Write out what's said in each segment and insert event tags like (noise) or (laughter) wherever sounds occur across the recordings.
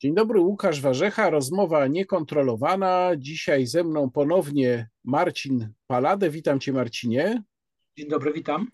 Dzień dobry, Łukasz Warzecha, rozmowa niekontrolowana. Dzisiaj ze mną ponownie Marcin Paladę. Witam Cię, Marcinie. Dzień dobry, witam.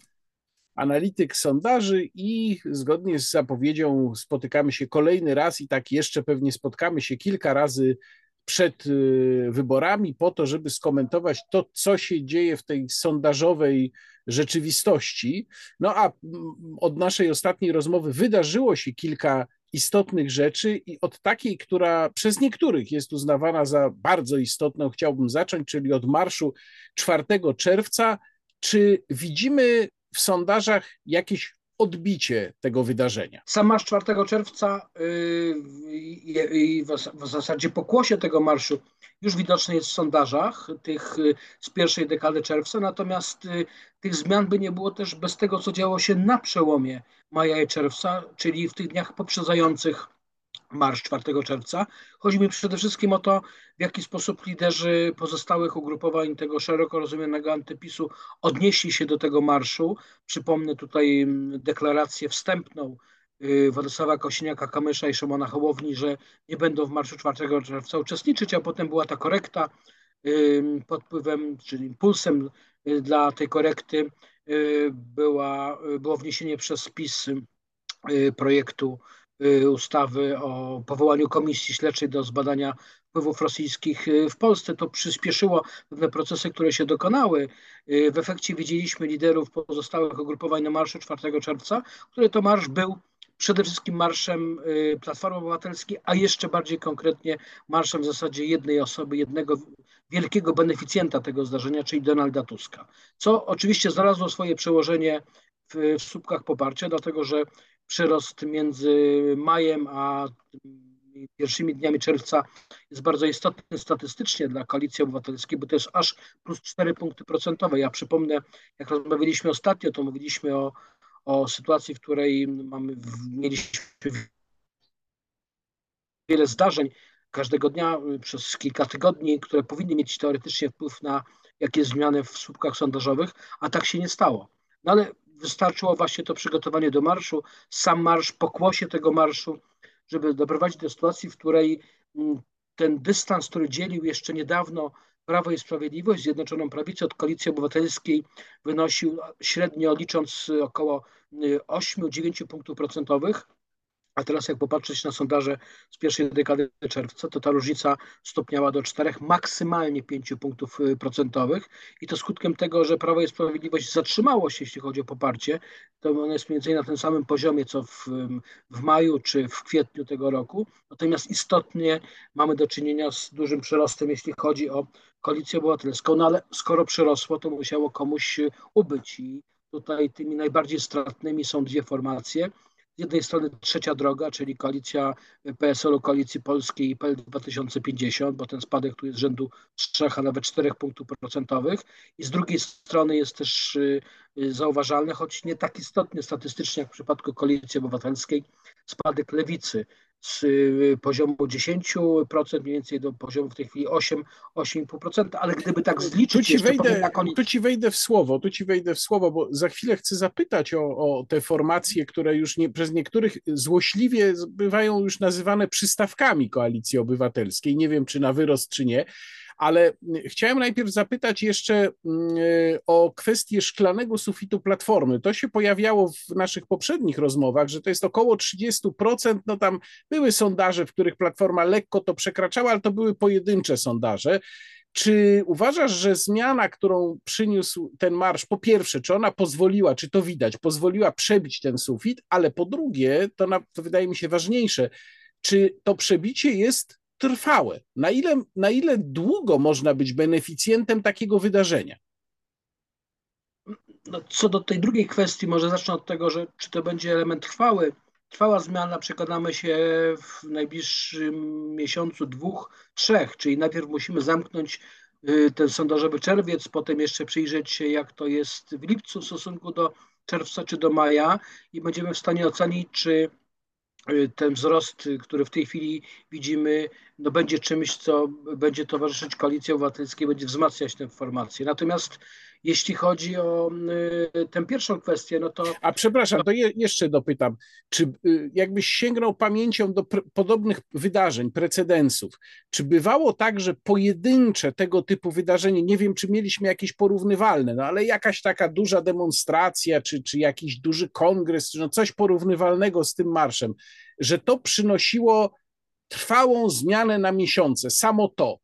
Analityk sondaży i zgodnie z zapowiedzią spotykamy się kolejny raz i tak jeszcze pewnie spotkamy się kilka razy przed y, wyborami po to, żeby skomentować to, co się dzieje w tej sondażowej rzeczywistości. No a mm, od naszej ostatniej rozmowy wydarzyło się kilka istotnych rzeczy i od takiej, która przez niektórych jest uznawana za bardzo istotną, chciałbym zacząć, czyli od marszu 4 czerwca. Czy widzimy w sondażach jakieś odbicie tego wydarzenia? Sam marsz 4 czerwca yy, i w zasadzie pokłosie tego marszu już widoczny jest w sondażach tych z pierwszej dekady czerwca, natomiast y, tych zmian by nie było też bez tego, co działo się na przełomie maja i czerwca, czyli w tych dniach poprzedzających marsz 4 czerwca. Chodzi mi przede wszystkim o to, w jaki sposób liderzy pozostałych ugrupowań tego szeroko rozumianego antypisu odnieśli się do tego marszu. Przypomnę tutaj mm, deklarację wstępną y, Władysława Kosiniaka-Kamysza i Szymona Hołowni, że nie będą w marszu 4 czerwca uczestniczyć, a potem była ta korekta pod wpływem, czyli impulsem y, dla tej korekty y, była, było wniesienie przez PiS projektu ustawy o powołaniu komisji śledczej do zbadania wpływów rosyjskich y, w Polsce. To przyspieszyło pewne procesy, które się dokonały. Y, w efekcie widzieliśmy liderów pozostałych ugrupowań na marszu 4 czerwca, który to marsz był przede wszystkim marszem Platformy Obywatelskiej, a jeszcze bardziej konkretnie marszem w zasadzie jednej osoby, jednego wielkiego beneficjenta tego zdarzenia, czyli Donalda Tuska. Co oczywiście znalazło swoje przełożenie w, w słupkach poparcia, dlatego że przyrost między majem a pierwszymi dniami czerwca jest bardzo istotny statystycznie dla Koalicji Obywatelskiej, bo to jest aż plus 4 punkty procentowe. Ja przypomnę, jak rozmawialiśmy ostatnio, to mówiliśmy o, o sytuacji, w której mamy, mieliśmy wiele zdarzeń każdego dnia przez kilka tygodni, które powinny mieć teoretycznie wpływ na jakieś zmiany w słupkach sondażowych, a tak się nie stało. No ale wystarczyło właśnie to przygotowanie do marszu, sam marsz, pokłosie tego marszu, żeby doprowadzić do sytuacji, w której mm, ten dystans, który dzielił jeszcze niedawno Prawo i Sprawiedliwość, Zjednoczoną Prawicę od Koalicji Obywatelskiej wynosił średnio licząc około 8-9 y, punktów procentowych. A teraz jak popatrzeć na sondaże z pierwszej dekady czerwca, to ta różnica stopniała do 4, maksymalnie 5 punktów y, procentowych. I to skutkiem tego, że Prawo i Sprawiedliwość zatrzymało się, jeśli chodzi o poparcie, to ono jest mniej więcej na tym samym poziomie, co w, w maju czy w kwietniu tego roku. Natomiast istotnie mamy do czynienia z dużym przyrostem, jeśli chodzi o koalicję obywatelską, no ale skoro przyrosło, to musiało komuś ubyć. I tutaj tymi najbardziej stratnymi są dwie formacje – z jednej strony trzecia droga, czyli koalicja PSL-u, Koalicji Polskiej i PL 2050, bo ten spadek tu jest rzędu 3, a nawet 4 punktów procentowych. I z drugiej strony jest też y, zauważalny, choć nie tak istotny statystycznie jak w przypadku Koalicji Obywatelskiej, spadek lewicy z poziomu 10% mniej więcej do poziomu w tej chwili 8, 8,5%, ale gdyby tak zliczyć tu ci, wejdę, koniec... tu ci wejdę w słowo, tu ci wejdę w słowo, bo za chwilę chcę zapytać o, o te formacje, które już nie, przez niektórych złośliwie bywają już nazywane przystawkami Koalicji Obywatelskiej, nie wiem czy na wyrost czy nie, ale chciałem najpierw zapytać jeszcze mm, o kwestię szklanego sufitu platformy. To się pojawiało w naszych poprzednich rozmowach, że to jest około 30%. No tam były sondaże, w których platforma lekko to przekraczała, ale to były pojedyncze sondaże. Czy uważasz, że zmiana, którą przyniósł ten marsz, po pierwsze, czy ona pozwoliła, czy to widać, pozwoliła przebić ten sufit, ale po drugie, to, na, to wydaje mi się ważniejsze, czy to przebicie jest trwałe. Na ile, na ile długo można być beneficjentem takiego wydarzenia? No, co do tej drugiej kwestii, może zacznę od tego, że czy to będzie element trwały. Trwała zmiana, przekonamy się w najbliższym miesiącu, dwóch, trzech, czyli najpierw musimy zamknąć y, ten sondażowy czerwiec, potem jeszcze przyjrzeć się, jak to jest w lipcu w stosunku do czerwca czy do maja i będziemy w stanie ocenić, czy ten wzrost, y, który w tej chwili widzimy, no będzie czymś, co będzie towarzyszyć koalicji obywatelskiej, będzie wzmacniać tę formację. Natomiast Jeśli chodzi o y, tę pierwszą kwestię, no to. A przepraszam, to je, jeszcze dopytam. Czy y, jakbyś sięgnął pamięcią do podobnych wydarzeń, precedensów, czy bywało tak, że pojedyncze tego typu wydarzenie, nie wiem, czy mieliśmy jakieś porównywalne, no ale jakaś taka duża demonstracja, czy, czy jakiś duży kongres, czy no coś porównywalnego z tym marszem, że to przynosiło trwałą zmianę na miesiące, samo to.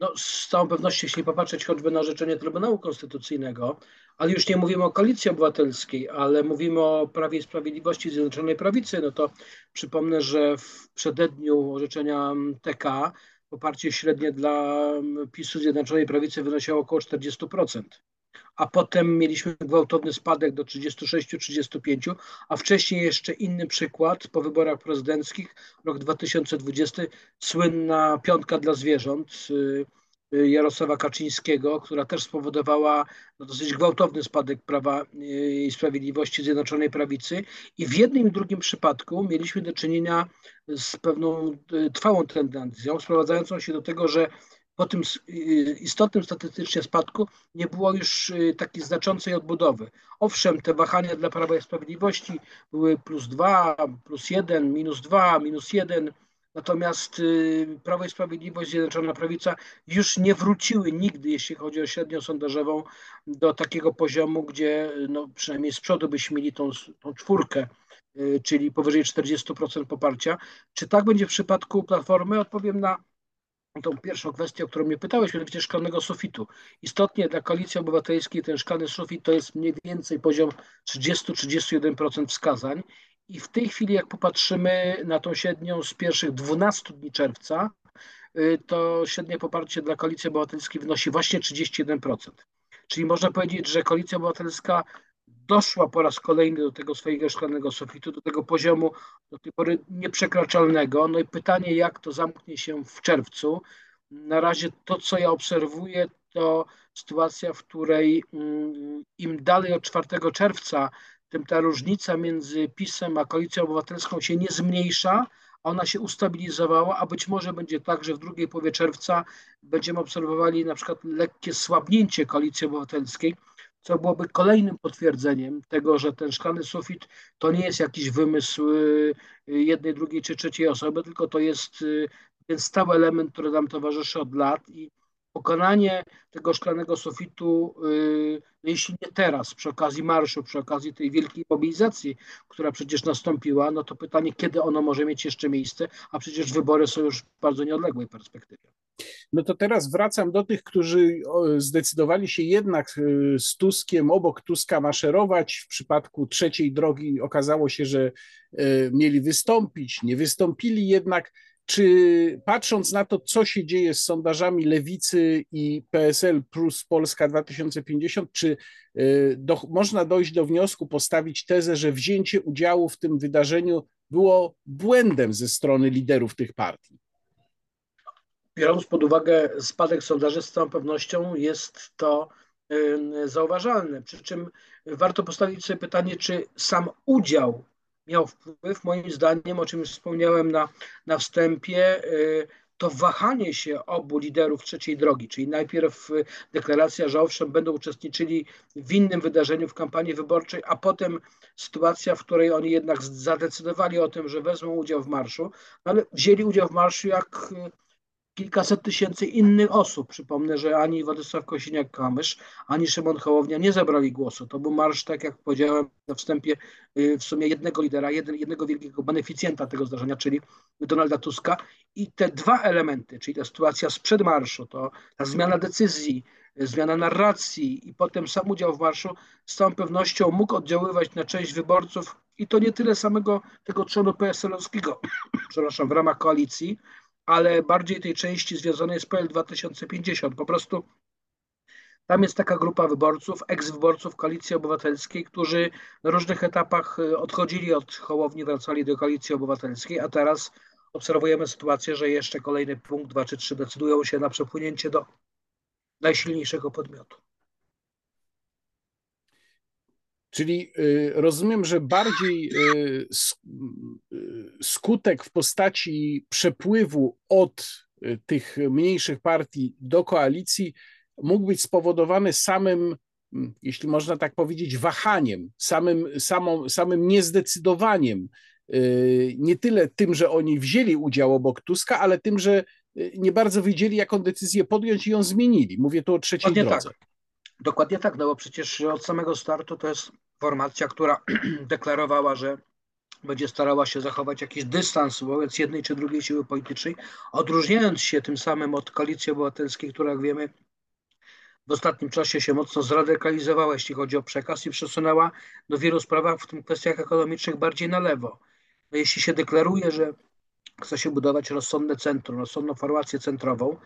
No, z całą pewnością, jeśli popatrzeć choćby na orzeczenie Trybunału Konstytucyjnego, ale już nie mówimy o koalicji obywatelskiej, ale mówimy o Prawie i Sprawiedliwości Zjednoczonej Prawicy, no to przypomnę, że w przededniu orzeczenia TK poparcie średnie dla PiSu Zjednoczonej Prawicy wynosiło około 40% a potem mieliśmy gwałtowny spadek do 36-35, a wcześniej jeszcze inny przykład po wyborach prezydenckich, rok 2020, słynna piątka dla zwierząt y, y, Jarosława Kaczyńskiego, która też spowodowała no, dosyć gwałtowny spadek Prawa y, i Sprawiedliwości Zjednoczonej Prawicy. I w jednym i drugim przypadku mieliśmy do czynienia z pewną trwałą tendencją, sprowadzającą się do tego, że po tym y, istotnym statystycznie spadku nie było już y, takiej znaczącej odbudowy. Owszem, te wahania dla Prawa i Sprawiedliwości były plus 2, plus 1, minus 2, minus 1, natomiast y, Prawo i Sprawiedliwość, Zjednoczona Prawica już nie wróciły nigdy, jeśli chodzi o średnią sondażową, do takiego poziomu, gdzie no, przynajmniej z przodu byśmy mieli tą, tą czwórkę, czyli powyżej 40% poparcia. Czy tak będzie w przypadku Platformy? Odpowiem na tą pierwszą kwestię, o którą mnie pytałeś, mianowicie szklanego sufitu. Istotnie dla Koalicji Obywatelskiej ten szklany sufit to jest mniej więcej poziom 30-31% wskazań i w tej chwili jak popatrzymy na tą średnią z pierwszych 12 dni czerwca, y, to średnie poparcie dla Koalicji Obywatelskiej wynosi właśnie 31%. Czyli można powiedzieć, że Koalicja Obywatelska doszła po raz kolejny do tego swojego szklanego sufitu, do tego poziomu do tej pory nieprzekraczalnego. No i pytanie, jak to zamknie się w czerwcu. Na razie to, co ja obserwuję, to sytuacja, w której mm, im dalej od 4 czerwca, tym ta różnica między PiSem a Koalicją Obywatelską się nie zmniejsza, ona się ustabilizowała, a być może będzie tak, że w drugiej połowie czerwca będziemy obserwowali na przykład lekkie słabnięcie Koalicji Obywatelskiej, co byłoby kolejnym potwierdzeniem tego, że ten szklany sufit to nie jest jakiś wymysł y, jednej, drugiej czy trzeciej osoby, tylko to jest y, ten stały element, który nam towarzyszy od lat i pokonanie tego szklanego sufitu, y, no jeśli nie teraz, przy okazji marszu, przy okazji tej wielkiej mobilizacji, która przecież nastąpiła, no to pytanie, kiedy ono może mieć jeszcze miejsce, a przecież wybory są już w bardzo nieodległej perspektywie. No to teraz wracam do tych, którzy zdecydowali się jednak y, z Tuskiem, obok Tuska maszerować. W przypadku trzeciej drogi okazało się, że y, mieli wystąpić, nie wystąpili jednak. Czy patrząc na to, co się dzieje z sondażami Lewicy i PSL plus Polska 2050, czy y, do, można dojść do wniosku, postawić tezę, że wzięcie udziału w tym wydarzeniu było błędem ze strony liderów tych partii? Biorąc pod uwagę spadek sondaży, z całą pewnością jest to zauważalne. Przy czym warto postawić sobie pytanie, czy sam udział miał wpływ. Moim zdaniem, o czym już wspomniałem na, na wstępie, y, to wahanie się obu liderów trzeciej drogi, czyli najpierw deklaracja, że owszem, będą uczestniczyli w innym wydarzeniu w kampanii wyborczej, a potem sytuacja, w której oni jednak zadecydowali o tym, że wezmą udział w marszu, no ale wzięli udział w marszu jak kilkaset tysięcy innych osób. Przypomnę, że ani Władysław Kosiniak-Kamysz, ani Szymon Hołownia nie zabrali głosu. To był marsz, tak jak powiedziałem na wstępie, y, w sumie jednego lidera, jednego wielkiego beneficjenta tego zdarzenia, czyli Donalda Tuska. I te dwa elementy, czyli ta sytuacja sprzed marszu, to ta zmiana decyzji, zmiana narracji i potem sam udział w marszu, z całą pewnością mógł oddziaływać na część wyborców i to nie tyle samego tego trzonu PSL-owskiego, (coughs) przepraszam, w ramach koalicji, ale bardziej tej części związanej z PL 2050. Po prostu tam jest taka grupa wyborców, eks-wyborców Koalicji Obywatelskiej, którzy na różnych etapach y, odchodzili od Hołowni, wracali do Koalicji Obywatelskiej, a teraz obserwujemy sytuację, że jeszcze kolejny punkt, dwa czy trzy decydują się na przepłynięcie do najsilniejszego podmiotu. Czyli y, rozumiem, że bardziej y, y, skutek w postaci przepływu od tych mniejszych partii do koalicji mógł być spowodowany samym, mm, jeśli można tak powiedzieć, wahaniem, samym, samą, samym niezdecydowaniem. Nie tyle tym, że oni wzięli udział obok Tuska, ale tym, że nie bardzo wiedzieli, jaką decyzję podjąć i ją zmienili. Mówię tu o trzeciej drodze. Tak. Dokładnie tak, no bo przecież od samego startu to jest formacja, która (clears throat) deklarowała, że będzie starała się zachować jakiś dystans wobec jednej czy drugiej siły politycznej, odróżniając się tym samym od koalicji obywatelskiej, która, jak wiemy, w ostatnim czasie się mocno zradykalizowała, jeśli chodzi o przekaz i przesunęła do wielu sprawach, w tym kwestiach ekonomicznych, bardziej na lewo. No jeśli się deklaruje, że chce się budować rozsądne centrum, rozsądną formację centrową,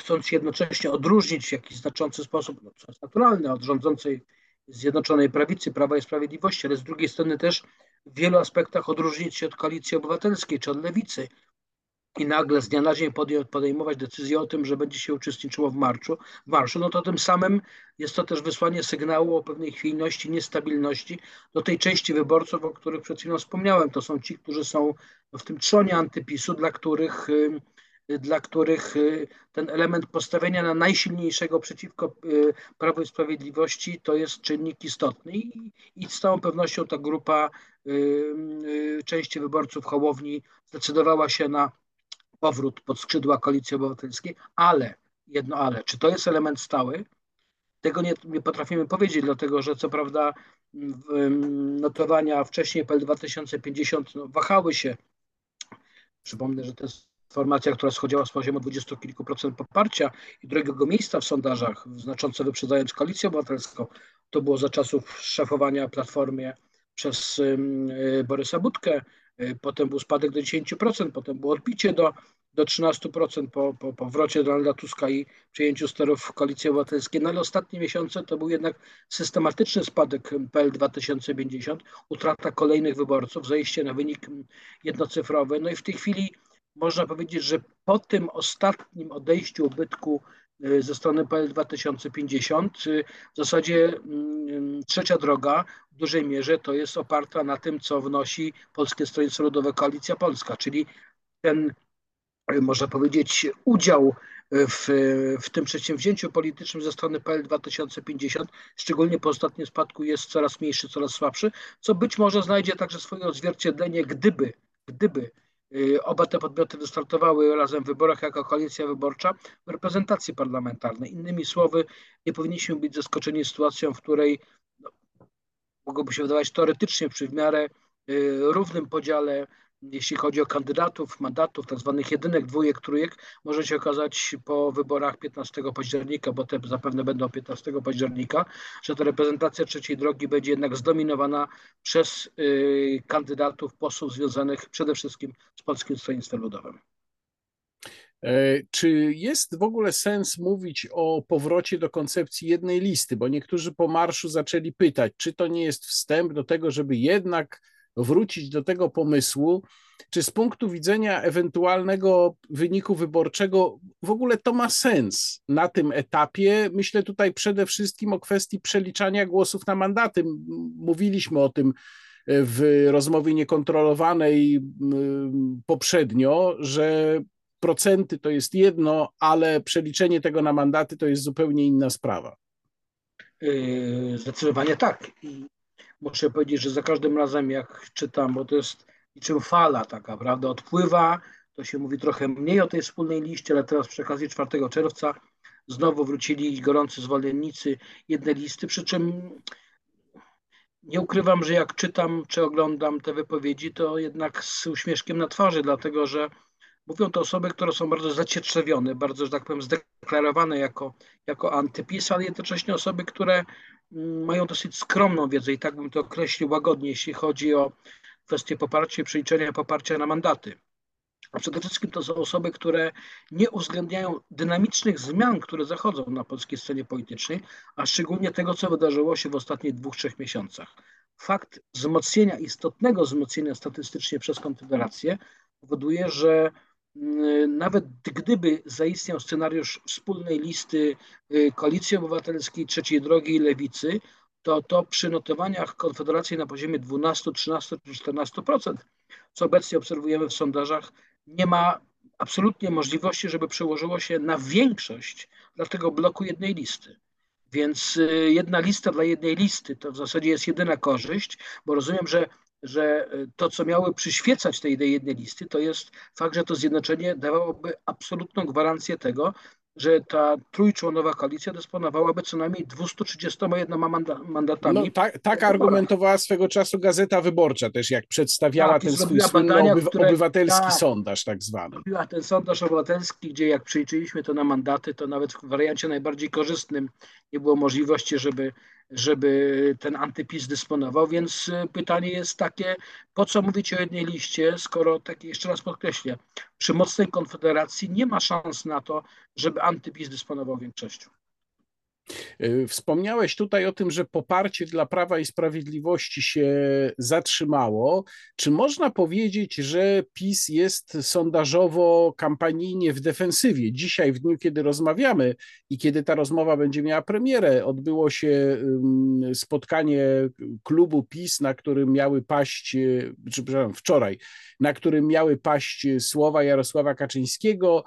chcąc jednocześnie odróżnić w jakiś znaczący sposób, no, co jest naturalne, od rządzącej Zjednoczonej Prawicy, Prawa i Sprawiedliwości, ale z drugiej strony też w wielu aspektach odróżnić się od koalicji obywatelskiej czy od lewicy i nagle z dnia na dzień podejmować decyzję o tym, że będzie się uczestniczyło w marszu, w marszu, no to tym samym jest to też wysłanie sygnału o pewnej chwiejności, niestabilności do tej części wyborców, o których przed chwilą wspomniałem. To są ci, którzy są w tym trzonie antypisu, dla których dla których y, ten element postawienia na najsilniejszego przeciwko y, Prawu i Sprawiedliwości to jest czynnik istotny i, z całą pewnością ta grupa y, części wyborców Hołowni zdecydowała się na powrót pod skrzydła Koalicji Obywatelskiej, ale, jedno ale, czy to jest element stały? Tego nie, nie potrafimy powiedzieć, dlatego że co prawda notowania wcześniej PL 2050 no, wahały się. Przypomnę, że to jest formacja, która schodziła z poziomu 20 kilku procent poparcia i drugiego miejsca w sondażach, znacząco wyprzedzając koalicję obywatelską. To było za czasów szefowania Platformie przez y, Borysa Budkę. Y, potem był spadek do 10%, potem było odbicie do, do 13% po, po powrocie Donalda Tuska i przyjęciu sterów Koalicji Obywatelskiej. No ale ostatnie miesiące to był jednak systematyczny spadek PL 2050, utrata kolejnych wyborców, zejście na wynik jednocyfrowy. No i w tej chwili można powiedzieć, że po tym ostatnim odejściu ubytku y, ze strony PL 2050 y, w zasadzie mm, trzecia droga w dużej mierze to jest oparta na tym, co wnosi Polskie Stronnictwo Ludowe Koalicja Polska, czyli ten, y, można powiedzieć, udział w, w tym przedsięwzięciu politycznym ze strony PL 2050, szczególnie po ostatnim spadku, jest coraz mniejszy, coraz słabszy, co być może znajdzie także swoje odzwierciedlenie, gdyby, gdyby oba te podmioty wystartowały razem w wyborach jako koalicja wyborcza w reprezentacji parlamentarnej. Innymi słowy, nie powinniśmy być zaskoczeni sytuacją, w której no, mogłoby się wydawać teoretycznie przy w miarę y, równym podziale jeśli chodzi o kandydatów, mandatów, tak zwanych jedynek, dwójek, trójek, może się okazać po wyborach 15 października, bo te zapewne będą 15 października, że ta reprezentacja trzeciej drogi będzie jednak zdominowana przez y, kandydatów, posłów związanych przede wszystkim z Polskim Stronnictwem Ludowym. E, czy jest w ogóle sens mówić o powrocie do koncepcji jednej listy? Bo niektórzy po marszu zaczęli pytać, czy to nie jest wstęp do tego, żeby jednak wrócić do tego pomysłu, czy z punktu widzenia ewentualnego wyniku wyborczego w ogóle to ma sens na tym etapie? Myślę tutaj przede wszystkim o kwestii przeliczania głosów na mandaty. Mówiliśmy o tym w rozmowie niekontrolowanej poprzednio, że procenty to jest jedno, ale przeliczenie tego na mandaty to jest zupełnie inna sprawa. Yy, zdecydowanie tak muszę powiedzieć, że za każdym razem jak czytam, bo to jest niczym fala taka, prawda, odpływa, to się mówi trochę mniej o tej wspólnej liście, ale teraz przy okazji 4 czerwca znowu wrócili gorący zwolennicy jednej listy, przy czym nie ukrywam, że jak czytam czy oglądam te wypowiedzi, to jednak z uśmieszkiem na twarzy, dlatego że mówią to osoby, które są bardzo zacietrzewione, bardzo, że tak powiem, zdeklarowane jako, jako antypis, ale jednocześnie osoby, które mają dosyć skromną wiedzę i tak bym to określił łagodnie, jeśli chodzi o kwestię poparcia przeliczenia poparcia na mandaty. A przede wszystkim to są osoby, które nie uwzględniają dynamicznych zmian, które zachodzą na polskiej scenie politycznej, a szczególnie tego, co wydarzyło się w ostatnich dwóch, trzech miesiącach. Fakt wzmocnienia, istotnego wzmocnienia statystycznie przez Konfederację powoduje, że nawet gdyby zaistniał scenariusz wspólnej listy y, Koalicji Obywatelskiej, Trzeciej Drogi i Lewicy, to to przy notowaniach Konfederacji na poziomie 12, 13 czy 14%, co obecnie obserwujemy w sondażach, nie ma absolutnie możliwości, żeby przełożyło się na większość dla tego bloku jednej listy. Więc jedna lista dla jednej listy to w zasadzie jest jedyna korzyść, bo rozumiem, że że to, co miało przyświecać tej idei jednej listy, to jest fakt, że to zjednoczenie dawałoby absolutną gwarancję tego, że ta trójczłonowa koalicja dysponowałaby co najmniej 231 mandatami. No, tak, tak argumentowała swego czasu Gazeta Wyborcza też, jak przedstawiała tak, ten swój słynny obyw które, obywatelski tak, sondaż tak zwany. Robiła ten sondaż obywatelski, gdzie jak przeliczyliśmy to na mandaty, to nawet w wariancie najbardziej korzystnym nie było możliwości, żeby żeby ten antypis dysponował, więc y, pytanie jest takie, po co mówić o jednej liście, skoro, tak jeszcze raz podkreślę, przy mocnej konfederacji nie ma szans na to, żeby antypis dysponował większością. Y, wspomniałeś tutaj o tym, że poparcie dla Prawa i Sprawiedliwości się zatrzymało. Czy można powiedzieć, że PiS jest sondażowo, kampanijnie w defensywie? Dzisiaj, w dniu, kiedy rozmawiamy i kiedy ta rozmowa będzie miała premierę, odbyło się spotkanie klubu PiS, na którym miały paść, czy przepraszam, wczoraj, na którym miały paść słowa Jarosława Kaczyńskiego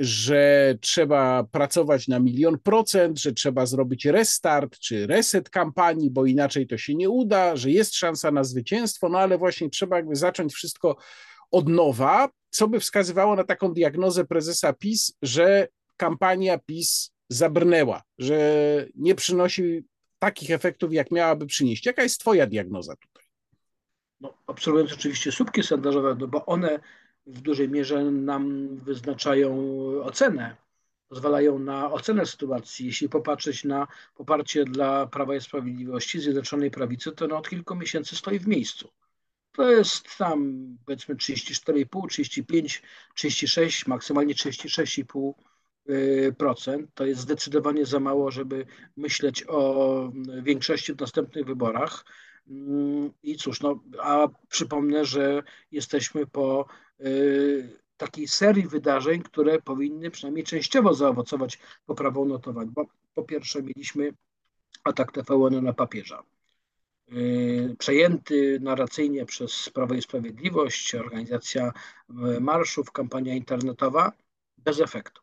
że trzeba pracować na milion procent, że trzeba zrobić restart czy reset kampanii, bo inaczej to się nie uda, że jest szansa na zwycięstwo, no ale właśnie trzeba jakby zacząć wszystko od nowa, co by wskazywało na taką diagnozę prezesa PiS, że kampania PiS zabrnęła, że nie przynosi takich efektów, jak miałaby przynieść. Jaka jest Twoja diagnoza tutaj? No, obserwując oczywiście słupki sondażowe, no bo one w dużej mierze nam wyznaczają ocenę, pozwalają na ocenę sytuacji. Jeśli popatrzeć na poparcie dla Prawa i Sprawiedliwości, Zjednoczonej Prawicy, to ono od kilku miesięcy stoi w miejscu. To jest tam powiedzmy 34,5, 35, 36, maksymalnie 36,5%. To jest zdecydowanie za mało, żeby myśleć o większości w następnych wyborach. I cóż, no, a przypomnę, że jesteśmy po takiej serii wydarzeń, które powinny przynajmniej częściowo zaowocować poprawą notowań. Bo po pierwsze mieliśmy atak TVN na papieża. Y, przejęty narracyjnie przez Prawo i Sprawiedliwość, organizacja y, marszów, kampania internetowa, bez efektu.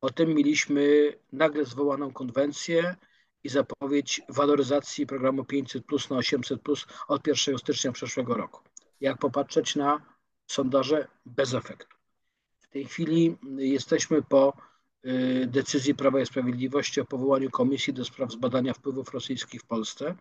Potem mieliśmy nagle zwołaną konwencję, i zapowiedź waloryzacji programu 500 plus na 800 plus od 1 stycznia przyszłego roku. Jak popatrzeć na sondaże bez efektu. W tej chwili jesteśmy po y, decyzji Prawa i Sprawiedliwości o powołaniu komisji do spraw zbadania wpływów rosyjskich w Polsce.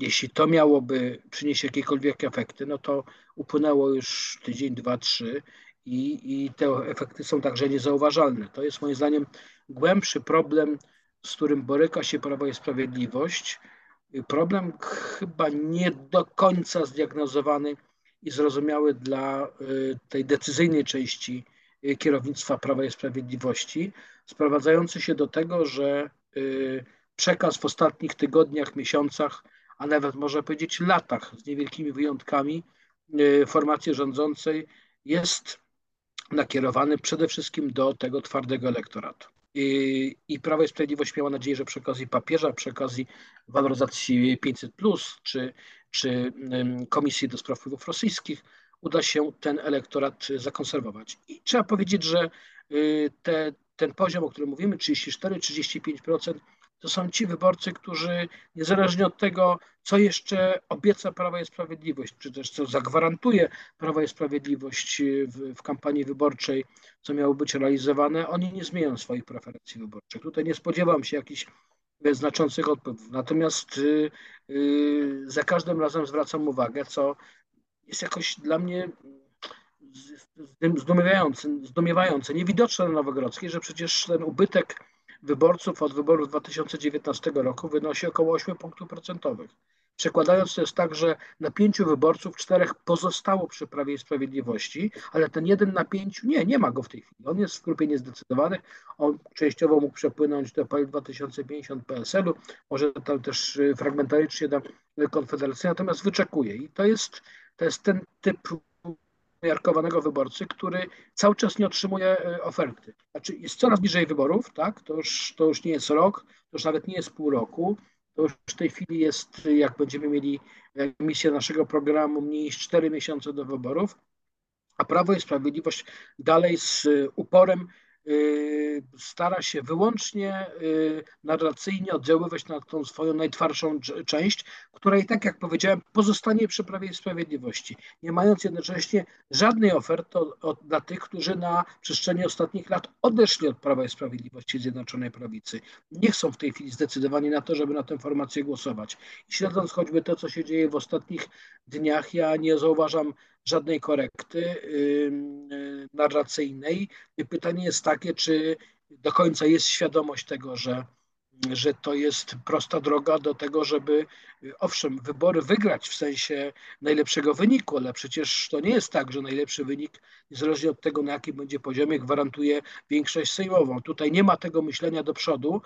Jeśli to miałoby przynieść jakiekolwiek efekty, no to upłynęło już tydzień, dwa, trzy i, i te efekty są także niezauważalne. To jest moim zdaniem głębszy problem z którym boryka się Prawo i Sprawiedliwość. Problem chyba nie do końca zdiagnozowany i zrozumiały dla y, tej decyzyjnej części y, kierownictwa Prawa i Sprawiedliwości, sprowadzający się do tego, że y, przekaz w ostatnich tygodniach, miesiącach, a nawet można powiedzieć latach, z niewielkimi wyjątkami, formacji rządzącej jest nakierowany przede wszystkim do tego twardego elektoratu. I, I Prawo i Sprawiedliwość miało nadzieję, że przy okazji papieża, przy okazji waloryzacji 500, czy, czy Komisji do Spraw Wpływów Rosyjskich uda się ten elektorat zakonserwować. I trzeba powiedzieć, że y, te, ten poziom, o którym mówimy, 34-35%, to są ci wyborcy, którzy niezależnie od tego, co jeszcze obieca Prawa i Sprawiedliwość, czy też co zagwarantuje Prawa i Sprawiedliwość w, w kampanii wyborczej, co miało być realizowane, oni nie zmienią swoich preferencji wyborczych. Tutaj nie spodziewam się jakichś znaczących odpływów. Natomiast yy, yy, za każdym razem zwracam uwagę, co jest jakoś dla mnie zdumiewające, zdumiewające niewidoczne na Nowogrodzkiej, że przecież ten ubytek wyborców od wyborów 2019 roku wynosi około 8 punktów procentowych. Przekładając to jest tak, że na pięciu wyborców czterech pozostało przy Prawie i Sprawiedliwości, ale ten jeden na pięciu, nie, nie ma go w tej chwili. On jest w grupie niezdecydowanych, on częściowo mógł przepłynąć do PL 2050 PSL-u, może tam też y, fragmentarycznie do Konfederacji, natomiast wyczekuje. I to jest, to jest ten typ umiarkowanego wyborcy, który cały czas nie otrzymuje e, oferty. Znaczy jest coraz bliżej wyborów, tak? To już, to już nie jest rok, to już nawet nie jest pół roku. To już w tej chwili jest, jak będziemy mieli misję naszego programu, mniej niż 4 miesiące do wyborów, a Prawo i Sprawiedliwość dalej z uporem stara się wyłącznie y, narracyjnie oddziaływać na tą swoją najtwardszą część, która i tak, jak powiedziałem, pozostanie przy Prawie i Sprawiedliwości, nie mając jednocześnie żadnej oferty dla tych, którzy na przestrzeni ostatnich lat odeszli od Prawa i Sprawiedliwości Zjednoczonej Prawicy. Nie chcą w tej chwili zdecydowanie na to, żeby na tę formację głosować. I śledząc choćby to, co się dzieje w ostatnich dniach, ja nie zauważam żadnej korekty narracyjnej. Pytanie jest takie, czy do końca jest świadomość tego, że, że to jest prosta droga do tego, żeby owszem, wybory wygrać w sensie najlepszego wyniku, ale przecież to nie jest tak, że najlepszy wynik, niezależnie od tego, na jakim będzie poziomie, gwarantuje większość sejmową. Tutaj nie ma tego myślenia do przodu,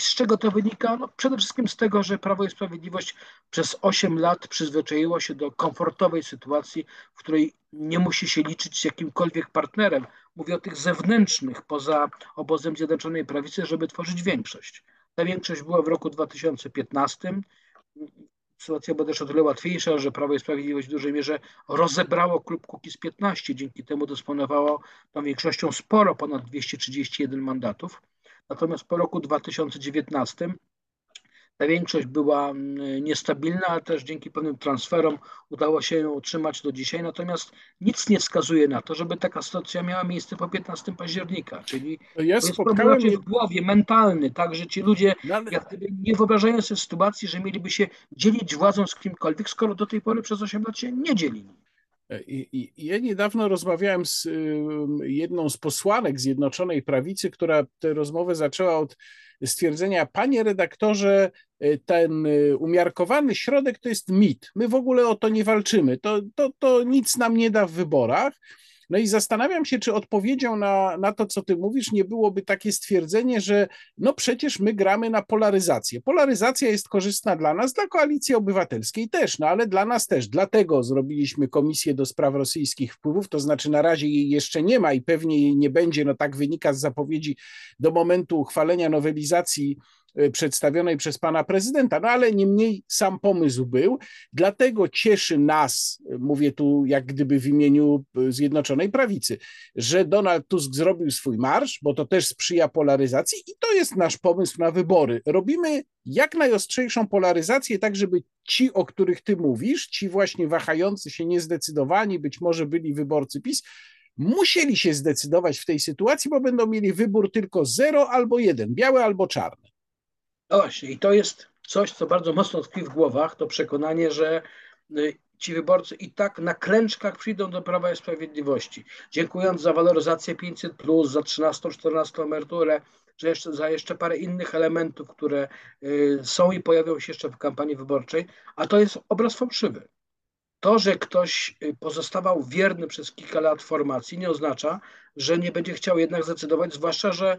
z czego to wynika? No, przede wszystkim z tego, że Prawo i Sprawiedliwość przez 8 lat przyzwyczaiło się do komfortowej sytuacji, w której nie musi się liczyć z jakimkolwiek partnerem. Mówię o tych zewnętrznych, poza obozem Zjednoczonej Prawicy, żeby tworzyć większość. Ta większość była w roku 2015. Sytuacja była też o tyle łatwiejsza, że Prawo i Sprawiedliwość w dużej mierze rozebrało klub Kukiz 15. Dzięki temu dysponowało tą większością sporo, ponad 231 mandatów. Natomiast po roku 2019 ta większość była mm, niestabilna, ale też dzięki pewnym transferom udało się ją utrzymać do dzisiaj. Natomiast nic nie wskazuje na to, żeby taka sytuacja miała miejsce po 15 października. Czyli to jest problem w głowie, mentalny, tak, że ci ludzie no ale... jak gdyby nie wyobrażają sobie sytuacji, że mieliby się dzielić władzą z kimkolwiek, skoro do tej pory przez 8 lat się nie dzielili. I, ja niedawno rozmawiałem z jedną z posłanek Zjednoczonej Prawicy, która tę rozmowę zaczęła od stwierdzenia, panie redaktorze, e, ten e, umiarkowany środek to jest mit. My w ogóle o to nie walczymy. To, to, to nic nam nie da w wyborach. No i zastanawiam się, czy odpowiedzią na, na to, co ty mówisz, nie byłoby takie stwierdzenie, że no przecież my gramy na polaryzację. Polaryzacja jest korzystna dla nas, dla koalicji obywatelskiej też, no ale dla nas też. Dlatego zrobiliśmy komisję do spraw rosyjskich wpływów, to znaczy na razie jej jeszcze nie ma i pewnie jej nie będzie, no tak wynika z zapowiedzi do momentu uchwalenia nowelizacji przedstawionej przez pana prezydenta. No ale niemniej sam pomysł był, dlatego cieszy nas, mówię tu jak gdyby w imieniu y, Zjednoczonej Prawicy, że Donald Tusk zrobił swój marsz, bo to też sprzyja polaryzacji i to jest nasz pomysł na wybory. Robimy jak najostrzejszą polaryzację, tak żeby ci, o których ty mówisz, ci właśnie wahający się, niezdecydowani, być może byli wyborcy PiS, musieli się zdecydować w tej sytuacji, bo będą mieli wybór tylko zero albo jeden, biały albo czarny. No właśnie, i to jest coś, co bardzo mocno tkwi w głowach, to przekonanie, że y, ci wyborcy i tak na klęczkach przyjdą do Prawa i Sprawiedliwości, dziękując za waloryzację 500+, za 13-14 emeryturę, że jeszcze, za jeszcze parę innych elementów, które y, są i pojawią się jeszcze w kampanii wyborczej, a to jest obraz fałszywy. To, że ktoś y, pozostawał wierny przez kilka lat formacji, nie oznacza, że nie będzie chciał jednak zdecydować, zwłaszcza, że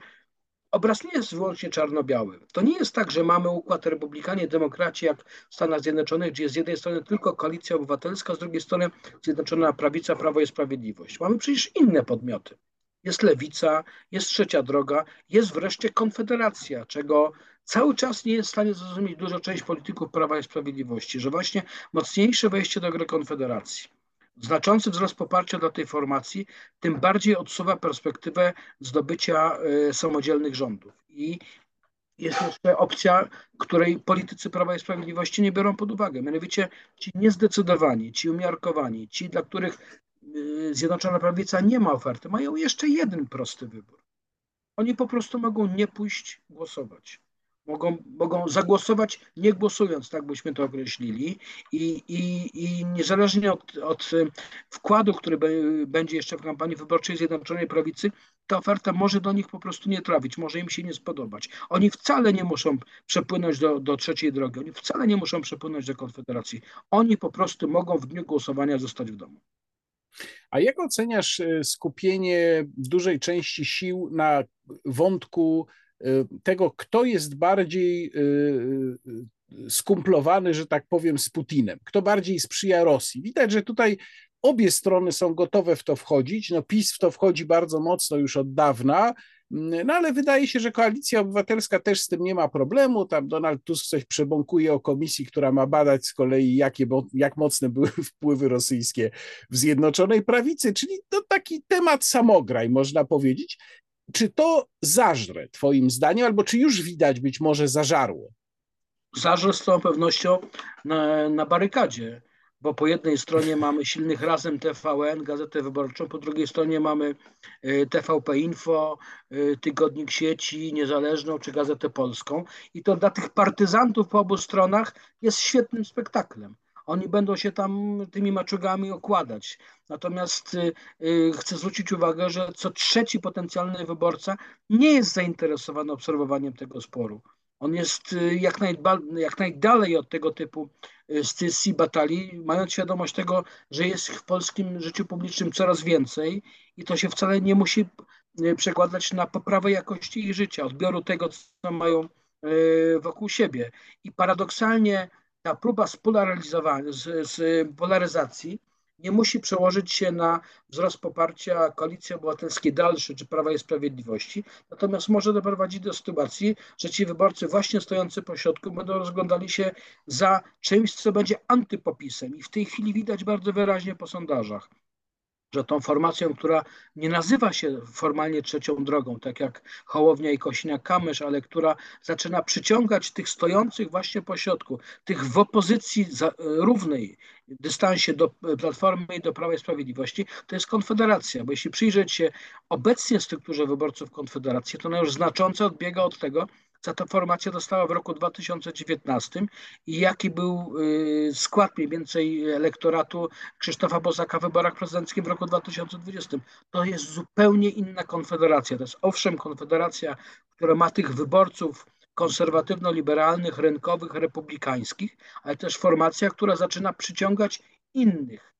obraz nie jest wyłącznie czarno-biały. To nie jest tak, że mamy układ republikanie, demokraci jak w Stanach Zjednoczonych, gdzie z jednej strony tylko koalicja obywatelska, z drugiej strony Zjednoczona Prawica, Prawo i Sprawiedliwość. Mamy przecież inne podmioty. Jest lewica, jest trzecia droga, jest wreszcie konfederacja, czego cały czas nie jest w stanie zrozumieć duża część polityków Prawa i Sprawiedliwości, że właśnie mocniejsze wejście do gry konfederacji Znaczący wzrost poparcia dla tej formacji tym bardziej odsuwa perspektywę zdobycia e, samodzielnych rządów. I jest jeszcze opcja, której politycy Prawa i Sprawiedliwości nie biorą pod uwagę. Mianowicie ci niezdecydowani, ci umiarkowani, ci, dla których e, Zjednoczona Prawica nie ma oferty, mają jeszcze jeden prosty wybór. Oni po prostu mogą nie pójść głosować. Mogą, mogą zagłosować nie głosując, tak byśmy to określili. I, i, i niezależnie od, od wkładu, który będzie jeszcze w kampanii wyborczej Zjednoczonej Prawicy, ta oferta może do nich po prostu nie trafić, może im się nie spodobać. Oni wcale nie muszą przepłynąć do, do trzeciej drogi, oni wcale nie muszą przepłynąć do Konfederacji. Oni po prostu mogą w dniu głosowania zostać w domu. A jak oceniasz e, skupienie dużej części sił na wątku Y, tego, kto jest bardziej y, y, skumplowany, że tak powiem, z Putinem, kto bardziej sprzyja Rosji. Widać, że tutaj obie strony są gotowe w to wchodzić. No PiS w to wchodzi bardzo mocno już od dawna, no ale wydaje się, że koalicja obywatelska też z tym nie ma problemu. Tam Donald Tusk coś przebąkuje o komisji, która ma badać z kolei, jakie, jak mocne były (laughs) wpływy rosyjskie w Zjednoczonej Prawicy, czyli to taki temat samograj, można powiedzieć. Czy to zażre, Twoim zdaniem, albo czy już widać być może zażarło? Zażre z całą pewnością na, na barykadzie bo po jednej stronie (laughs) mamy silnych razem TVN, Gazetę Wyborczą, po drugiej stronie mamy e, TVP Info, e, Tygodnik Sieci, Niezależną czy Gazetę Polską. I to dla tych partyzantów po obu stronach jest świetnym spektaklem. Oni będą się tam tymi maczugami okładać. Natomiast e, chcę zwrócić uwagę, że co trzeci potencjalny wyborca nie jest zainteresowany obserwowaniem tego sporu. On jest y, jak, najba, jak najdalej od tego typu y, scysji, batalii, mając świadomość tego, że jest w polskim życiu publicznym coraz więcej i to się wcale nie musi y, przekładać na poprawę jakości ich życia, odbioru tego, co mają wokół siebie. I paradoksalnie ta próba spolaryzowania, z, z polaryzacji nie musi przełożyć się na wzrost poparcia Koalicji Obywatelskiej dalszy czy Prawa i Sprawiedliwości, natomiast może doprowadzić do sytuacji, że ci wyborcy właśnie stojący po środku będą rozglądali się za czymś, co będzie antypopisem. I w tej chwili widać bardzo wyraźnie po sondażach że tą formacją, która nie nazywa się formalnie trzecią drogą, tak jak Hołownia i Kośniak-Kamysz, ale która zaczyna przyciągać tych stojących właśnie po środku, tych w opozycji równej dystansie do Platformy i do Prawa i Sprawiedliwości, to jest Konfederacja, bo jeśli przyjrzeć się obecnie strukturze wyborców Konfederacji, to ona już znacząco odbiega od tego, co ta formacja dostała w roku 2019 i jaki był y, skład mniej więcej elektoratu Krzysztofa Bozaka w wyborach prezydenckich w roku 2020. To jest zupełnie inna konfederacja. To jest owszem konfederacja, która ma tych wyborców konserwatywno-liberalnych, rynkowych, republikańskich, ale też formacja, która zaczyna przyciągać innych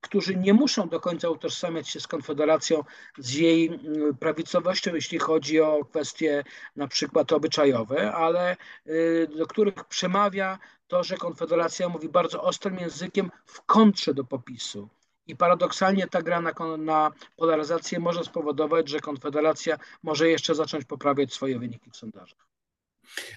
którzy nie muszą do końca utożsamiać się z Konfederacją, z jej mm, prawicowością, jeśli chodzi o kwestie na przykład obyczajowe, ale y, do których przemawia to, że Konfederacja mówi bardzo ostrym językiem w kontrze do popisu. I paradoksalnie ta gra na, na polaryzację może spowodować, że Konfederacja może jeszcze zacząć poprawiać swoje wyniki w sondażach.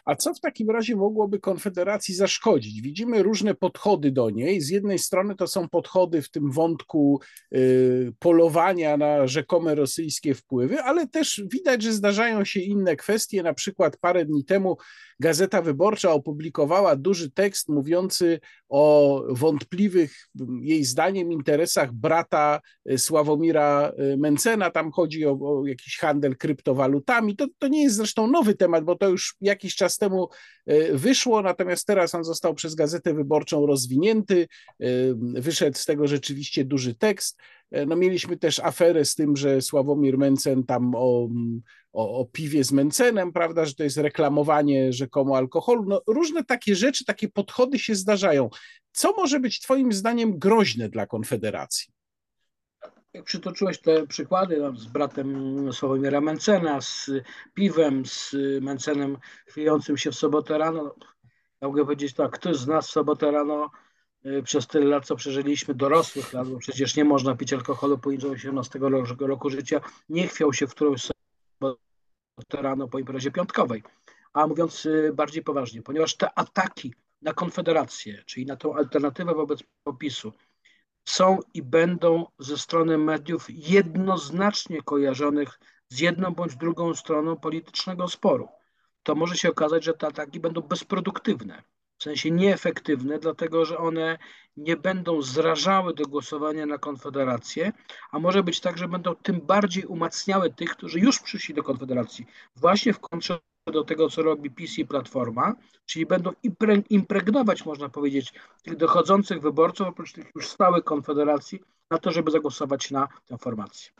A co w takim razie mogłoby Konfederacji zaszkodzić? Widzimy różne podchody do niej. Z jednej strony to są podchody w tym wątku y, polowania na rzekome rosyjskie wpływy, ale też widać, że zdarzają się inne kwestie. Na przykład parę dni temu Gazeta Wyborcza opublikowała duży tekst mówiący o wątpliwych, jej zdaniem, interesach brata y, Sławomira y, Mencena. Tam chodzi o, o jakiś handel kryptowalutami. To, to nie jest zresztą nowy temat, bo to już jakiś czas temu y, wyszło, natomiast teraz on został przez Gazetę Wyborczą rozwinięty. Wyszedł z tego rzeczywiście duży tekst. No mieliśmy też aferę z tym, że Sławomir Mencen tam o o, o piwie z Mencenem, prawda, że to jest reklamowanie rzekomo alkoholu. No, różne takie rzeczy, takie podchody się zdarzają. Co może być Twoim zdaniem groźne dla Konfederacji? Jak przytoczyłeś te przykłady no, z bratem Sławomira Mencena, z piwem, z Mencenem chwiejącym się w sobotę rano, ja mogę powiedzieć tak, ktoś z nas w sobotę rano przez tyle lat, co przeżyliśmy, dorosłych lat, bo przecież nie można pić alkoholu poniżej 18 roku życia, nie chwiał się w którąś rano po imprezie piątkowej. A mówiąc y, bardziej poważnie, ponieważ te ataki na Konfederację, czyli na tą alternatywę wobec popisu, są i będą ze strony mediów jednoznacznie kojarzonych z jedną bądź drugą stroną politycznego sporu. To może się okazać, że te ataki będą bezproduktywne w sensie nieefektywne, dlatego że one nie będą zrażały do głosowania na Konfederację, a może być tak, że będą tym bardziej umacniały tych, którzy już przyszli do Konfederacji, właśnie w kontrze do tego, co robi PiS i Platforma, czyli będą impregnować, można powiedzieć, tych dochodzących wyborców, oprócz tych już stałych Konfederacji, na to, żeby zagłosować na tę formację.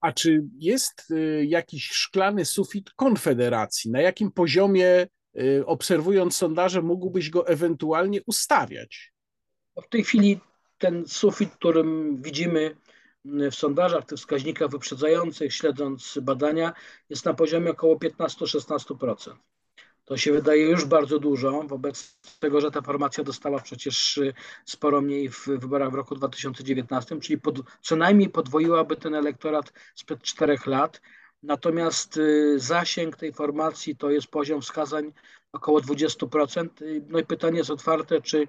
A czy jest y, jakiś szklany sufit Konfederacji? Na jakim poziomie obserwując sondaże, mógłbyś go ewentualnie ustawiać? W tej chwili ten sufit, którym widzimy y, w sondażach, tych wskaźnikach wyprzedzających, śledząc badania, jest na poziomie około 15-16%. To się wydaje już bardzo dużo, wobec tego, że ta formacja dostała przecież y, sporo mniej w wyborach w roku 2019, czyli pod, co najmniej podwoiłaby ten elektorat sprzed czterech lat. Natomiast y, zasięg tej formacji to jest poziom wskazań około 20%. No i pytanie jest otwarte, czy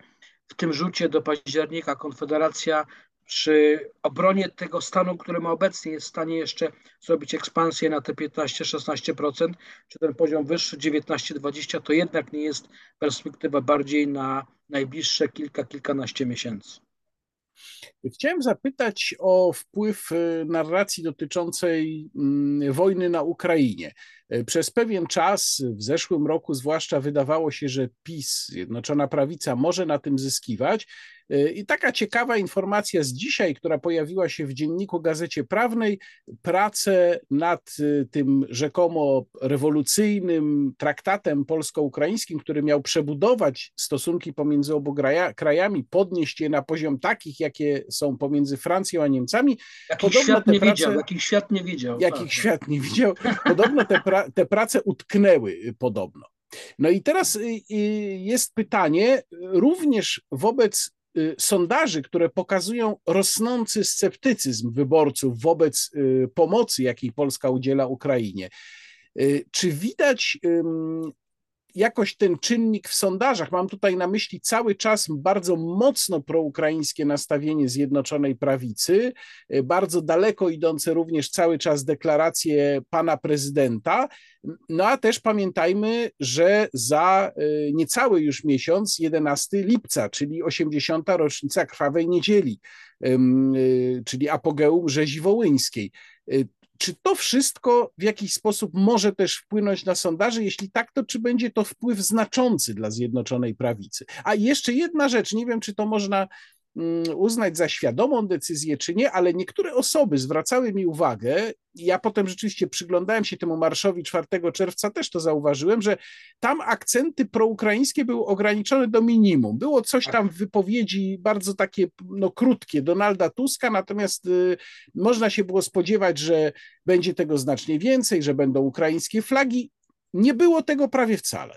w tym rzucie do października Konfederacja przy obronie tego stanu, który ma obecnie, jest w stanie jeszcze zrobić ekspansję na te 15-16%, czy ten poziom wyższy 19-20%, to jednak nie jest perspektywa bardziej na najbliższe kilka, kilkanaście miesięcy. Chciałem zapytać o wpływ y, narracji dotyczącej mm, wojny na Ukrainie. Y, przez pewien czas, w zeszłym roku zwłaszcza, wydawało się, że PiS, Zjednoczona Prawica, może na tym zyskiwać. Y, I taka ciekawa informacja z dzisiaj, która pojawiła się w dzienniku Gazecie Prawnej, prace nad y, tym rzekomo rewolucyjnym traktatem polsko-ukraińskim, który miał przebudować stosunki pomiędzy obu krajami, podnieść je na poziom takich, jakie są pomiędzy Francją a Niemcami. Jakich Podobno świat nie prace, widział, jakich świat nie widział. Jakich tak. świat nie widział. Podobno te, pra, te prace utknęły y, podobno. No i teraz jest pytanie również wobec sondaży, które pokazują rosnący sceptycyzm wyborców wobec y, pomocy, jakiej Polska udziela Ukrainie. Y, czy widać jakoś ten czynnik w sondażach. Mam tutaj na myśli cały czas bardzo mocno proukraińskie nastawienie Zjednoczonej Prawicy, bardzo daleko idące również cały czas deklaracje pana prezydenta. No a też pamiętajmy, że za y, niecały już miesiąc, 11 lipca, czyli 80. rocznica Krwawej Niedzieli, y, czyli apogeum rzezi wołyńskiej. Czy to wszystko w jakiś sposób może też wpłynąć na sondaże? Jeśli tak, to czy będzie to wpływ znaczący dla Zjednoczonej Prawicy? A jeszcze jedna rzecz, nie wiem, czy to można uznać za świadomą decyzję, czy nie, ale niektóre osoby zwracały mi uwagę, ja potem rzeczywiście przyglądałem się temu marszowi 4 czerwca, też to zauważyłem, że tam akcenty proukraińskie były ograniczone do minimum. Było coś tam w wypowiedzi bardzo takie no, krótkie Donalda Tuska, natomiast y, można się było spodziewać, że będzie tego znacznie więcej, że będą ukraińskie flagi. Nie było tego prawie wcale.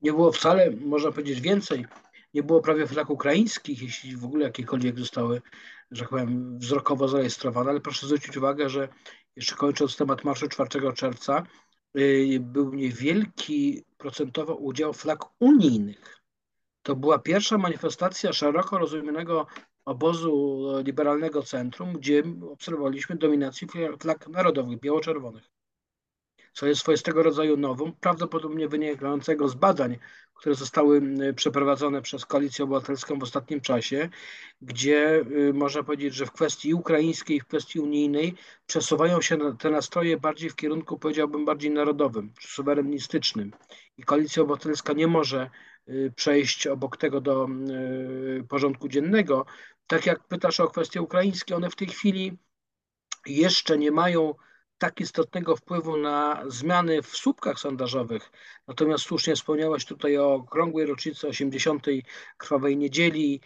Nie było wcale, można powiedzieć więcej nie było prawie flag ukraińskich, jeśli w ogóle jakiekolwiek zostały, że tak powiem, wzrokowo zarejestrowane, ale proszę zwrócić uwagę, że jeszcze kończąc temat marszu 4 czerwca, y, był niewielki procentowo udział flag unijnych. To była pierwsza manifestacja szeroko rozumianego obozu liberalnego centrum, gdzie obserwowaliśmy dominację flag narodowych, biało-czerwonych co jest swoistego rodzaju nowum, prawdopodobnie wynikającego z badań, które zostały przeprowadzone przez Koalicję Obywatelską w ostatnim czasie, gdzie y, można powiedzieć, że w kwestii ukraińskiej, w kwestii unijnej przesuwają się te nastroje bardziej w kierunku, powiedziałbym, bardziej narodowym, suwerenistycznym. I Koalicja Obywatelska nie może y, przejść obok tego do y, porządku dziennego. Tak jak pytasz o kwestie ukraińskie, one w tej chwili jeszcze nie mają tak istotnego wpływu na zmiany w słupkach sondażowych. Natomiast słusznie wspomniałeś tutaj o okrągłej rocznicy 80. krwawej niedzieli,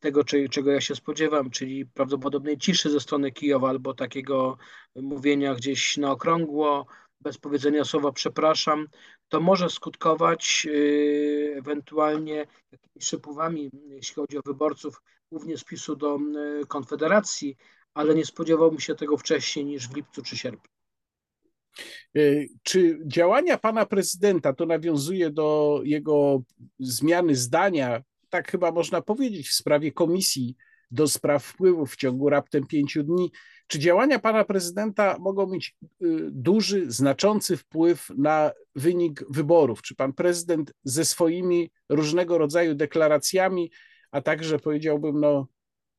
tego, czego ja się spodziewam, czyli prawdopodobnej ciszy ze strony Kijowa albo takiego mówienia gdzieś na okrągło, bez powiedzenia słowa przepraszam, to może skutkować yy, ewentualnie jakimiś przepływami, jeśli chodzi o wyborców, głównie z PiSu do yy, Konfederacji, ale nie spodziewałbym się tego wcześniej niż w lipcu czy sierpniu. E, czy działania pana prezydenta, to nawiązuje do jego zmiany zdania, tak chyba można powiedzieć, w sprawie komisji do spraw wpływów w ciągu raptem pięciu dni, czy działania pana prezydenta mogą mieć e, duży, znaczący wpływ na wynik wyborów? Czy pan prezydent ze swoimi różnego rodzaju deklaracjami, a także powiedziałbym, no,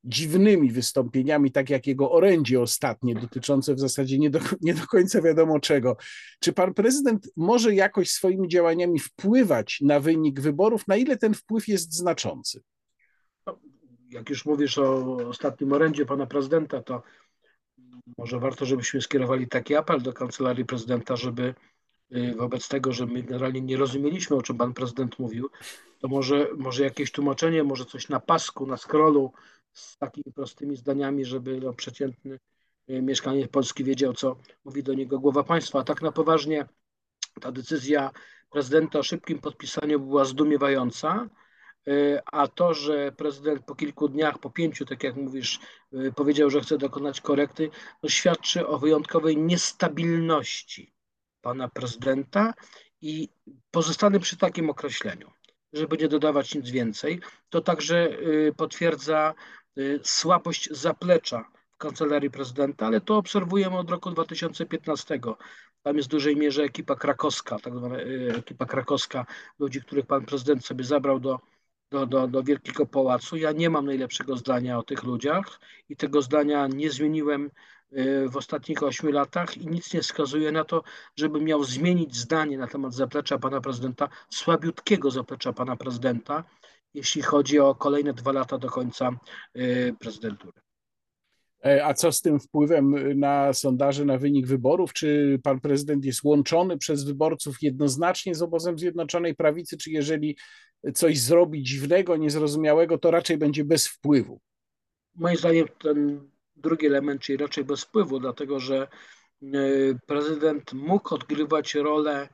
dziwnymi wystąpieniami, tak jak jego orędzie ostatnie, dotyczące w zasadzie nie do, nie do końca wiadomo czego. Czy pan prezydent może jakoś swoimi działaniami wpływać na wynik wyborów? Na ile ten wpływ jest znaczący? No, jak już mówisz o ostatnim orędzie pana prezydenta, to może warto, żebyśmy skierowali taki apel do kancelarii prezydenta, żeby y, wobec tego, że my generalnie nie rozumieliśmy, o czym pan prezydent mówił, to może, może jakieś tłumaczenie, może coś na pasku, na scrollu z takimi prostymi zdaniami, żeby no, przeciętny e, mieszkaniec Polski wiedział, co mówi do niego głowa państwa. A tak na poważnie ta decyzja prezydenta o szybkim podpisaniu była zdumiewająca, e, a to, że prezydent po kilku dniach, po pięciu, tak jak mówisz, e, powiedział, że chce dokonać korekty, no świadczy o wyjątkowej niestabilności pana prezydenta i pozostanę przy takim określeniu żeby nie dodawać nic więcej. To także potwierdza słabość zaplecza w kancelarii prezydenta, ale to obserwujemy od roku 2015. Tam jest w dużej mierze ekipa krakowska, tak zwana ekipa krakowska, ludzi, których pan prezydent sobie zabrał do, do, do, do Wielkiego Pałacu. Ja nie mam najlepszego zdania o tych ludziach i tego zdania nie zmieniłem y, w ostatnich ośmiu latach i nic nie wskazuje na to, żeby miał zmienić zdanie na temat zaplecza pana prezydenta, słabiutkiego zaplecza pana prezydenta, jeśli chodzi o kolejne dwa lata do końca y, prezydentury. E, a co z tym wpływem na sondaże, na wynik wyborów? Czy pan prezydent jest łączony przez wyborców jednoznacznie z obozem Zjednoczonej Prawicy, czy jeżeli coś zrobi dziwnego, niezrozumiałego, to raczej będzie bez wpływu? Moim zdaniem ten drugi element, czyli raczej bez wpływu, dlatego że e, prezydent mógł odgrywać rolę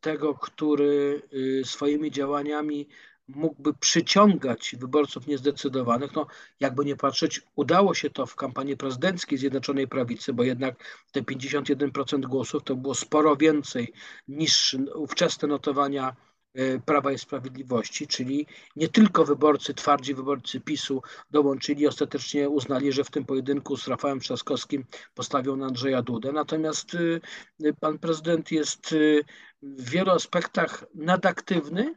tego, który swoimi działaniami mógłby przyciągać wyborców niezdecydowanych. No, jakby nie patrzeć, udało się to w kampanii prezydenckiej Zjednoczonej Prawicy, bo jednak te 51% głosów to było sporo więcej niż ówczesne notowania e, Prawa i Sprawiedliwości, czyli nie tylko wyborcy, twardzi wyborcy PiSu dołączyli, ostatecznie uznali, że w tym pojedynku z Rafałem Trzaskowskim postawią na Andrzeja Dudę. Natomiast e, pan prezydent jest e, w wielu aspektach nadaktywny,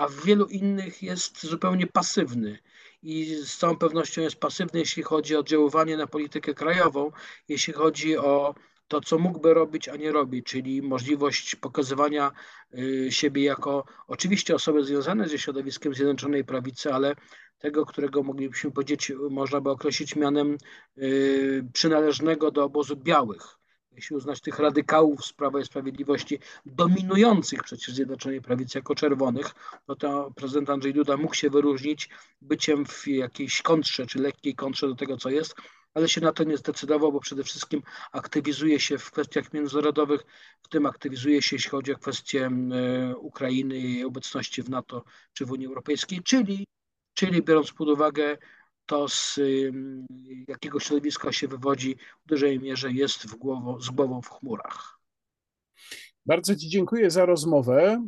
a w wielu innych jest zupełnie pasywny. I z całą pewnością jest pasywny, jeśli chodzi o oddziaływanie na politykę krajową, jeśli chodzi o to, co mógłby robić, a nie robi, czyli możliwość pokazywania y, siebie jako oczywiście osoby związane ze środowiskiem Zjednoczonej Prawicy, ale tego, którego moglibyśmy powiedzieć, można by określić mianem y, przynależnego do obozu białych jeśli uznać tych radykałów z Prawa i Sprawiedliwości, dominujących przecież Zjednoczonej Prawicy jako czerwonych, no to prezydent Andrzej Duda mógł się wyróżnić byciem w jakiejś kontrze, czy lekkiej kontrze do tego, co jest, ale się na to nie zdecydował, bo przede wszystkim aktywizuje się w kwestiach międzynarodowych, w tym aktywizuje się, jeśli chodzi o kwestię e, Ukrainy i jej obecności w NATO czy w Unii Europejskiej, czyli, czyli biorąc pod uwagę to z jakiego środowiska się wywodzi, w dużej mierze jest w głową, z głową w chmurach. Bardzo Ci dziękuję za rozmowę.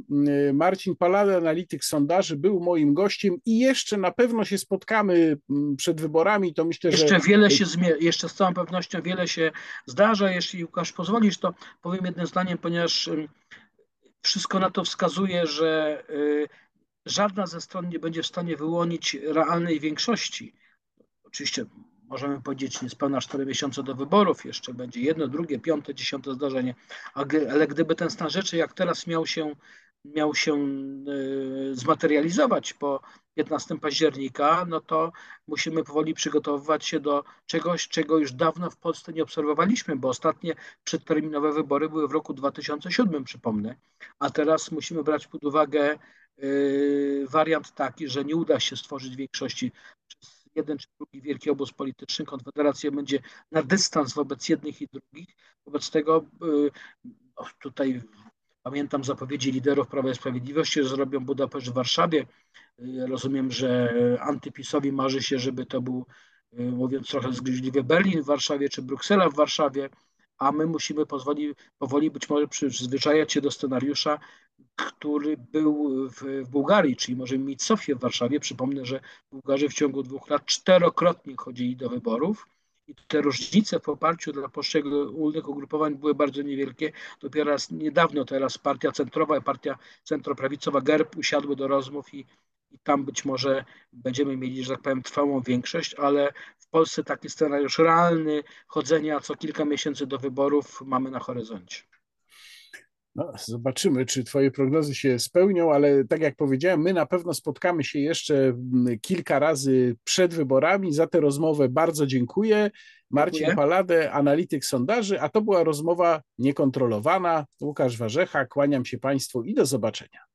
Marcin Palade, analityk sondaży, był moim gościem i jeszcze na pewno się spotkamy przed wyborami. To myślę, jeszcze że... wiele się zmie... jeszcze z całą pewnością wiele się zdarza. Jeśli Łukasz pozwolisz, to powiem jednym zdaniem, ponieważ wszystko na to wskazuje, że y, żadna ze stron nie będzie w stanie wyłonić realnej większości Oczywiście możemy powiedzieć niespełna 4 miesiące do wyborów, jeszcze będzie jedno, drugie, piąte, dziesiąte zdarzenie, ale gdyby ten stan rzeczy jak teraz miał się, miał się e, zmaterializować po 15 października, no to musimy powoli przygotowywać się do czegoś, czego już dawno w Polsce nie obserwowaliśmy, bo ostatnie przedterminowe wybory były w roku 2007, przypomnę, a teraz musimy brać pod uwagę e, wariant taki, że nie uda się stworzyć większości przez jeden czy drugi wielki obóz polityczny. Konfederacja będzie na dystans wobec jednych i drugich. Wobec tego y, tutaj pamiętam zapowiedzi liderów Prawa i Sprawiedliwości, że zrobią Budapeszt w Warszawie. Y, rozumiem, że antypisowi marzy się, żeby to był, y, mówiąc trochę zgryźliwie, Berlin w Warszawie czy Bruksela w Warszawie a my musimy pozwoli, powoli być może przyzwyczajać się do scenariusza, który był w, Bułgarii, czyli możemy mieć Sofię w Warszawie. Przypomnę, że Bułgarzy w ciągu dwóch lat czterokrotnie chodzili do wyborów i te różnice w poparciu dla poszczególnych ugrupowań były bardzo niewielkie. Dopiero niedawno teraz partia centrowa i partia centroprawicowa GERB usiadły do rozmów i i tam być może będziemy mieli, że tak powiem, trwałą większość, ale w Polsce taki scenariusz realny chodzenia co kilka miesięcy do wyborów mamy na horyzoncie. No, zobaczymy, czy Twoje prognozy się spełnią, ale tak jak powiedziałem, my na pewno spotkamy się jeszcze mm, kilka razy przed wyborami. Za tę rozmowę bardzo dziękuję. Marcin dziękuję. Palade, analityk sondaży, a to była rozmowa niekontrolowana. Łukasz Warzecha, kłaniam się Państwu i do zobaczenia.